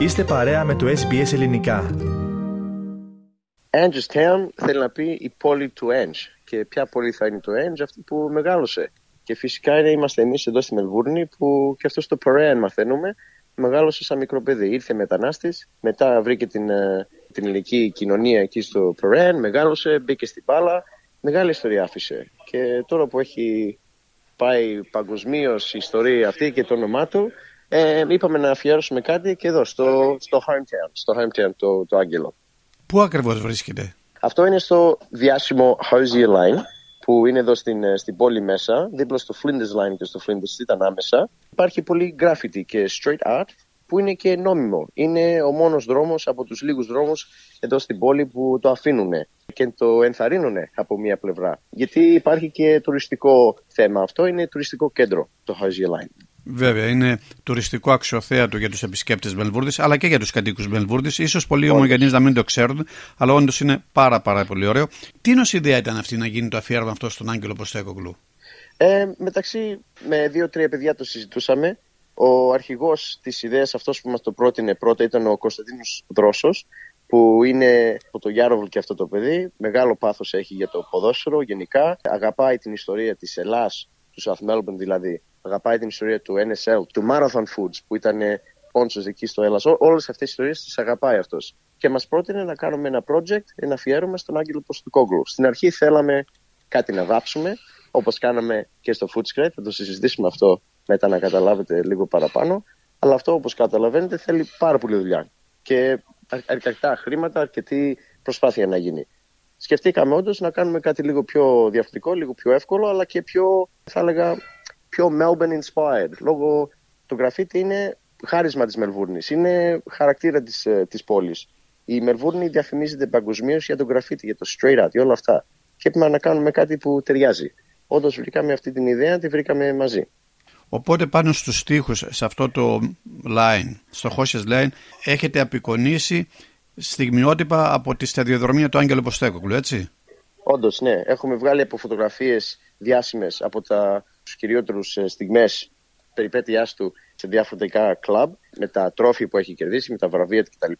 Είστε παρέα με το SBS Ελληνικά. Town θέλει να πει η πόλη του Ange. Και ποια πόλη θα είναι το Ange, αυτή που μεγάλωσε. Και φυσικά είναι, είμαστε εμείς εδώ στη Μελβούρνη που και αυτό στο Παρέα μαθαίνουμε. Μεγάλωσε σαν μικρό παιδί. Ήρθε μετανάστης, μετά βρήκε την, ε, την ελληνική κοινωνία εκεί στο Παρέα, μεγάλωσε, μπήκε στην μπάλα. Μεγάλη ιστορία άφησε. Και τώρα που έχει πάει παγκοσμίως η ιστορία αυτή και το όνομά του, ε, είπαμε να αφιέρωσουμε κάτι και εδώ, στο, στο Hometown, στο Hometown το, το Άγγελο. Πού ακριβώς βρίσκεται; Αυτό είναι στο διάσημο Hosier Line, που είναι εδώ στην, ε, στην πόλη μέσα, δίπλα στο Flinders Line και στο Flinders ήταν άμεσα. Υπάρχει πολύ graffiti και street art, που είναι και νόμιμο. Είναι ο μόνος δρόμος από τους λίγους δρόμους εδώ στην πόλη που το αφήνουν και το ενθαρρύνουν από μία πλευρά. Γιατί υπάρχει και τουριστικό θέμα. Αυτό είναι τουριστικό κέντρο, το Hosier Line. Βέβαια, είναι τουριστικό αξιοθέατο για τους επισκέπτες Μελβούρδης, αλλά και για τους κατοίκους Μελβούρδης. σω πολλοί ομογενείς να μην το ξέρουν, αλλά όντως είναι πάρα, πάρα πολύ ωραίο. Τι ιδέα ήταν αυτή να γίνει το αφιέρωμα αυτό στον Άγγελο Ποστέκογλου; Ε, μεταξύ, με δύο-τρία παιδιά το συζητούσαμε. Ο αρχηγός της ιδέας, αυτός που μας το πρότεινε πρώτα, ήταν ο Κωνσταντίνος Δρόσος, που είναι από το Γιάροβουλ και αυτό το παιδί. Μεγάλο πάθος έχει για το ποδόσφαιρο γενικά. Αγαπάει την ιστορία της Ελλάδα, τους South Melbourne δηλαδή, αγαπάει την ιστορία του NSL, του Marathon Foods που ήταν sponsors εκεί στο Έλλας. Όλες αυτές τις ιστορίες τις αγαπάει αυτός. Και μας πρότεινε να κάνουμε ένα project, ένα αφιέρωμα στον Άγγελο Ποστοκόγλου. Στην αρχή θέλαμε κάτι να βάψουμε, όπως κάναμε και στο Foodscrate. Θα το συζητήσουμε αυτό μετά να καταλάβετε λίγο παραπάνω. Αλλά αυτό, όπως καταλαβαίνετε, θέλει πάρα πολύ δουλειά. Και αρκετά χρήματα, αρκετή προσπάθεια να γίνει. Σκεφτήκαμε όντως να κάνουμε κάτι λίγο πιο διαφορετικό, λίγο πιο εύκολο, αλλά και πιο, θα έλεγα, πιο Melbourne inspired. Λόγω το γραφίτι είναι χάρισμα της Μελβούρνης, είναι χαρακτήρα της, ε, της πόλης. Η Μελβούρνη διαφημίζεται παγκοσμίως για το γραφίτι, για το straight out, για όλα αυτά. Και έπρεπε να κάνουμε κάτι που ταιριάζει. Όντως βρήκαμε αυτή την ιδέα, τη βρήκαμε μαζί. Οπότε πάνω στους στίχους, σε αυτό το line, στο Χώσιας line, έχετε απεικονίσει στιγμιότυπα από τη σταδιοδρομία του Άγγελου Ποστέκοκλου, έτσι; Όντως, ναι. Έχουμε βγάλει από φωτογραφίες διάσημες από τα τους κυριότερους ε, στιγμές περιπέτειάς του σε διαφορετικά κλαμπ με τα τρόφι που έχει κερδίσει, με τα βραβεία του κτλ.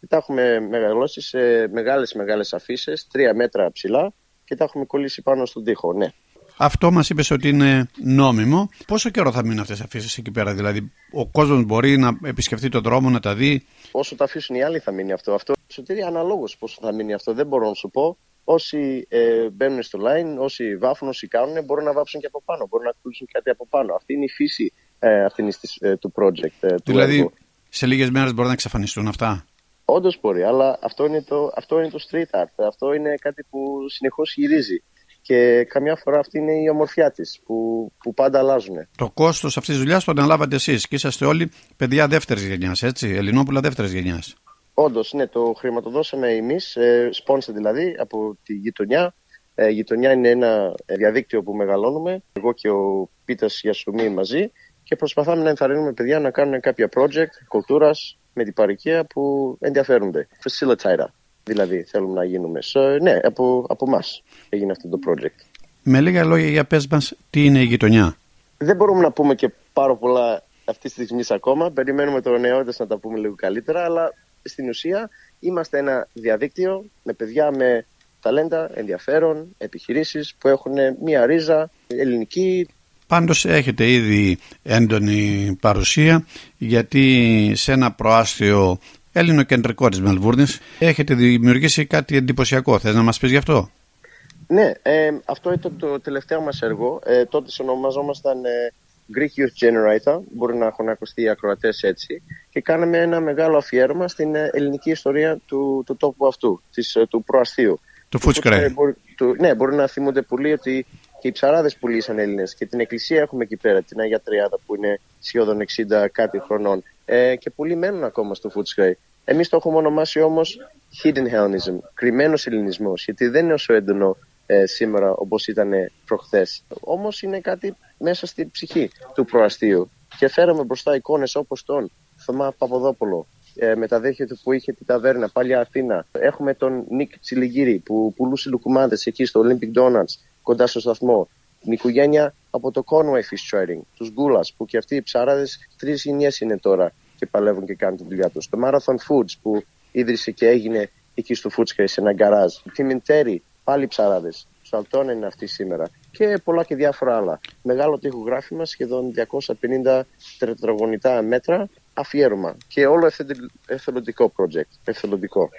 Και τα έχουμε μεγαλώσει σε μεγάλες μεγάλες αφήσεις, τρία μέτρα ψηλά και τα έχουμε κολλήσει πάνω στον τοίχο, ναι. Αυτό μας είπες ότι είναι νόμιμο. Πόσο καιρό θα μείνουν αυτές τι αφήσεις εκεί πέρα, Δηλαδή, ο κόσμος μπορεί να επισκεφτεί τον δρόμο, να τα δει; Όσο τα αφήσουν οι άλλοι θα μείνει αυτό. Αυτό είναι αναλόγως πόσο θα μείνει αυτό. Δεν μπορώ να σου πω όσοι ε, μπαίνουν στο line, όσοι βάφουν, όσοι κάνουν, μπορούν να βάψουν και από πάνω, μπορούν να ακούσουν κάτι από πάνω. Αυτή είναι η φύση ε, αυτής, ε, του project. Ε, του δηλαδή, έργου. σε λίγες μέρες μπορούν να εξαφανιστούν αυτά; Όντως μπορεί, αλλά αυτό είναι, το, αυτό είναι το street art. Αυτό είναι κάτι που συνεχώς γυρίζει. Και καμιά φορά αυτή είναι η ομορφιά της, που, που πάντα αλλάζουν. Το κόστος αυτής της δουλειάς το αναλάβατε εσείς και είσαστε όλοι παιδιά δεύτερης γενιάς, έτσι; Ελληνόπουλα δεύτερης γενιάς. Όντως, ναι, το χρηματοδώσαμε εμείς, ε, sponsor δηλαδή, από τη γειτονιά. Ε, η γειτονιά είναι ένα διαδίκτυο που μεγαλώνουμε, εγώ και ο Πίτας Γιασουμί μαζί, και προσπαθάμε να ενθαρρύνουμε παιδιά να κάνουν κάποια project κουλτούρας με την παροικία που ενδιαφέρονται. Facilitator, δηλαδή, θέλουμε να γίνουμε. So, ναι, από, από εμά έγινε αυτό το project. Με λίγα λόγια, για πες μας, τι είναι η γειτονιά; Δεν μπορούμε να πούμε και πάρα πολλά αυτή τη στιγμή ακόμα. Περιμένουμε το νεότητες να τα πούμε λίγο καλύτερα, αλλά στην ουσία είμαστε ένα διαδίκτυο με παιδιά με ταλέντα, ενδιαφέρον, επιχειρήσεις που έχουν μια ρίζα ελληνική. Πάντως έχετε ήδη έντονη παρουσία γιατί σε ένα προάστιο ελληνοκεντρικό της Μελβούρνης έχετε δημιουργήσει κάτι εντυπωσιακό. Θες να μας πεις γι' αυτό; Ναι, ε, αυτό ήταν το τελευταίο μας έργο. Ε, τότε ονομαζόμασταν ε, Greek Youth Generator, μπορεί να έχουν ακουστεί οι ακροατές έτσι, και κάναμε ένα μεγάλο αφιέρωμα στην ε, ελληνική ιστορία του, του τόπου αυτού, της, ε, του προαστίου. Του Φούτσκρέ. Ναι, μπορεί να θυμούνται πολύ ότι και οι ψαράδες πουλήσαν Έλληνες και την εκκλησία έχουμε εκεί πέρα, την Αγία Τριάδα που είναι σχεδόν 60 κάτι χρονών. Ε, και πολλοί μένουν ακόμα στο Footscray. Εμείς το έχουμε ονομάσει όμως Hidden Hellenism, κρυμμένος ελληνισμός, γιατί δεν είναι όσο έντονο ε, σήμερα όπως ήταν προχθές. Όμως είναι κάτι μέσα στην ψυχή του προαστίου. Και φέραμε μπροστά εικόνες όπως τον Θωμά Παπαδόπουλο, ε, με τα αδέρφια του που είχε την ταβέρνα, παλιά Αθήνα. Έχουμε τον Νίκ Τσιλιγύρη που πουλούσε λουκουμάδες εκεί στο Olympic Donuts κοντά στο σταθμό. Την οικογένεια από το Conway Fish Trading, τους Γκούλας, που και αυτοί οι ψάραδε τρεις γενιές είναι τώρα και παλεύουν και κάνουν τη δουλειά τους. Το Marathon Foods που ίδρυσε και έγινε εκεί στο Foodscray σε ένα γκαράζ. Τιμιντέρι, πάλι ψαράδες. Στο Αλτόνα είναι αυτή σήμερα. Και πολλά και διάφορα άλλα. Μεγάλο τείχογράφημα, σχεδόν 250 τετραγωνικά μέτρα αφιέρωμα. Και όλο εθελοντικό project. Εθελοντικό.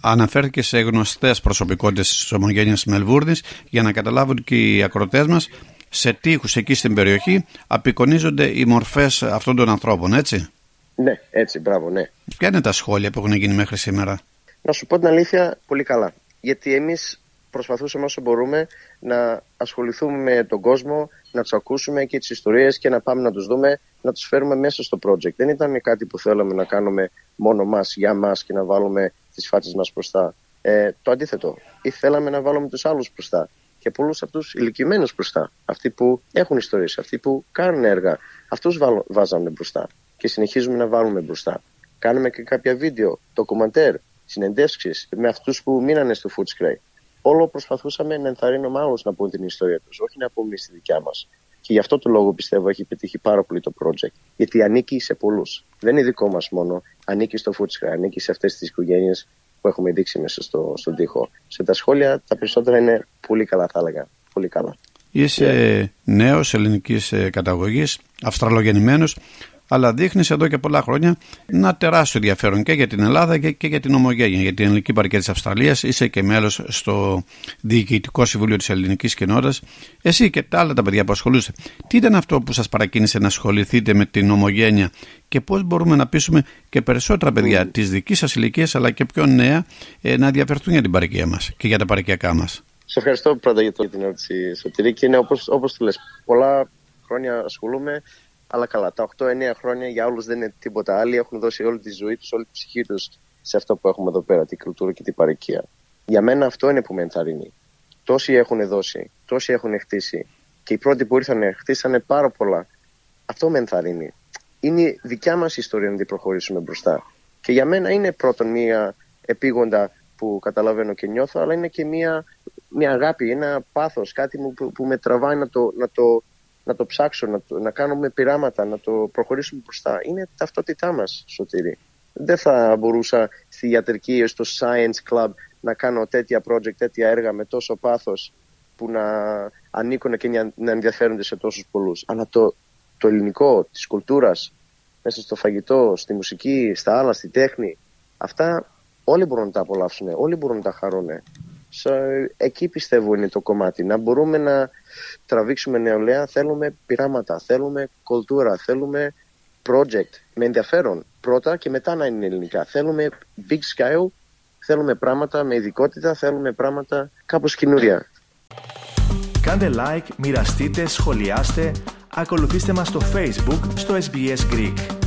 Αναφέρθηκε σε γνωστές προσωπικότητες της ομογένειας Μελβούρδη για να καταλάβουν και οι ακροτές μας σε τείχους εκεί στην περιοχή απεικονίζονται οι μορφές αυτών των ανθρώπων, έτσι; Ναι, έτσι, μπράβο, ναι. Ποια είναι τα σχόλια που έχουν γίνει μέχρι σήμερα; Να σου πω την αλήθεια, πολύ καλά. Γιατί εμείς προσπαθούσαμε όσο μπορούμε να ασχοληθούμε με τον κόσμο, να τους ακούσουμε και τις ιστορίες και να πάμε να τους δούμε, να τους φέρουμε μέσα στο project. Δεν ήταν κάτι που θέλαμε να κάνουμε μόνο μας, για μας και να βάλουμε τις φάτσες μας μπροστά. Ε, το αντίθετο. Ή θέλαμε να βάλουμε τους άλλους μπροστά και πολλούς αυτού ηλικιωμένους μπροστά. Αυτοί που έχουν ιστορίες, αυτοί που κάνουν έργα. Αυτούς βάζαμε μπροστά και συνεχίζουμε να βάλουμε μπροστά. Κάνουμε και κάποια βίντεο, ντοκουμαντέρ, συνεντεύξεις με αυτούς που μείνανε στο Footscray. Όλο προσπαθούσαμε να ενθαρρύνουμε άλλους να πούν την ιστορία τους, όχι να πούμε στη δικιά μας. Και γι' αυτό το λόγο πιστεύω έχει πετύχει πάρα πολύ το project. Γιατί ανήκει σε πολλούς. Δεν είναι δικό μας μόνο. Ανήκει στο Footscray, ανήκει σε αυτές τις οικογένειες που έχουμε δείξει μέσα στο, στον τοίχο. Σε τα σχόλια τα περισσότερα είναι πολύ καλά θα έλεγα. Πολύ καλά. Είσαι yeah. νέος ελληνικής ε, καταγωγής, αυστραλογεννημένος αλλά δείχνεις εδώ και πολλά χρόνια ένα τεράστιο ενδιαφέρον και για την Ελλάδα και, και για την Ομογένεια, για την Ελληνική Παρκία της Αυστραλίας. Είσαι και μέλος στο Διοικητικό Συμβούλιο της Ελληνικής Κοινότητας. Εσύ και τα άλλα τα παιδιά που ασχολούσε. Τι ήταν αυτό που σας παρακίνησε να ασχοληθείτε με την Ομογένεια και πώς μπορούμε να πείσουμε και περισσότερα παιδιά mm. της δικής σας ηλικίας αλλά και πιο νέα ε, να ενδιαφερθούν για την παρικία μας και για τα παρικιακά μας; Σε ευχαριστώ πρώτα για την ερώτηση, Σωτηρή. Και είναι όπως το λες. Πολλά χρόνια ασχολούμαι αλλά καλά, τα 8-9 χρόνια για όλους δεν είναι τίποτα. Άλλοι έχουν δώσει όλη τη ζωή τους, όλη τη ψυχή τους σε αυτό που έχουμε εδώ πέρα, την κουλτούρα και την παροικία. Για μένα αυτό είναι που με ενθαρρύνει. Τόσοι έχουν δώσει, τόσοι έχουν χτίσει και οι πρώτοι που ήρθαν χτίσανε πάρα πολλά. Αυτό με ενθαρρύνει. Είναι δικιά μας ιστορία να την προχωρήσουμε μπροστά. Και για μένα είναι πρώτον μία επίγοντα που καταλαβαίνω και νιώθω, αλλά είναι και μία, μία αγάπη, ένα πάθος, κάτι που, που με τραβάει να το, να το να το ψάξω, να, το, να κάνουμε πειράματα, να το προχωρήσουμε μπροστά. Είναι ταυτότητά μας, Σωτήρη. Δεν θα μπορούσα στη ιατρική ή στο Science Club να κάνω τέτοια project, τέτοια έργα με τόσο πάθος που να ανήκουν και να ενδιαφέρονται σε τόσους πολλούς. Αλλά το, το ελληνικό της κουλτούρας, μέσα στο φαγητό, στη μουσική, στα άλλα, στη τέχνη, αυτά όλοι μπορούν να τα απολαύσουν, όλοι μπορούν να τα χαρούν. So, εκεί πιστεύω είναι το κομμάτι. Να μπορούμε να τραβήξουμε νεολαία, θέλουμε πειράματα, θέλουμε κουλτούρα, θέλουμε project με ενδιαφέρον πρώτα και μετά να είναι ελληνικά. Θέλουμε big scale, θέλουμε πράγματα με ειδικότητα, θέλουμε πράγματα κάπως καινούρια. Κάντε like, μοιραστείτε, σχολιάστε, ακολουθήστε μας στο facebook στο SBS Greek.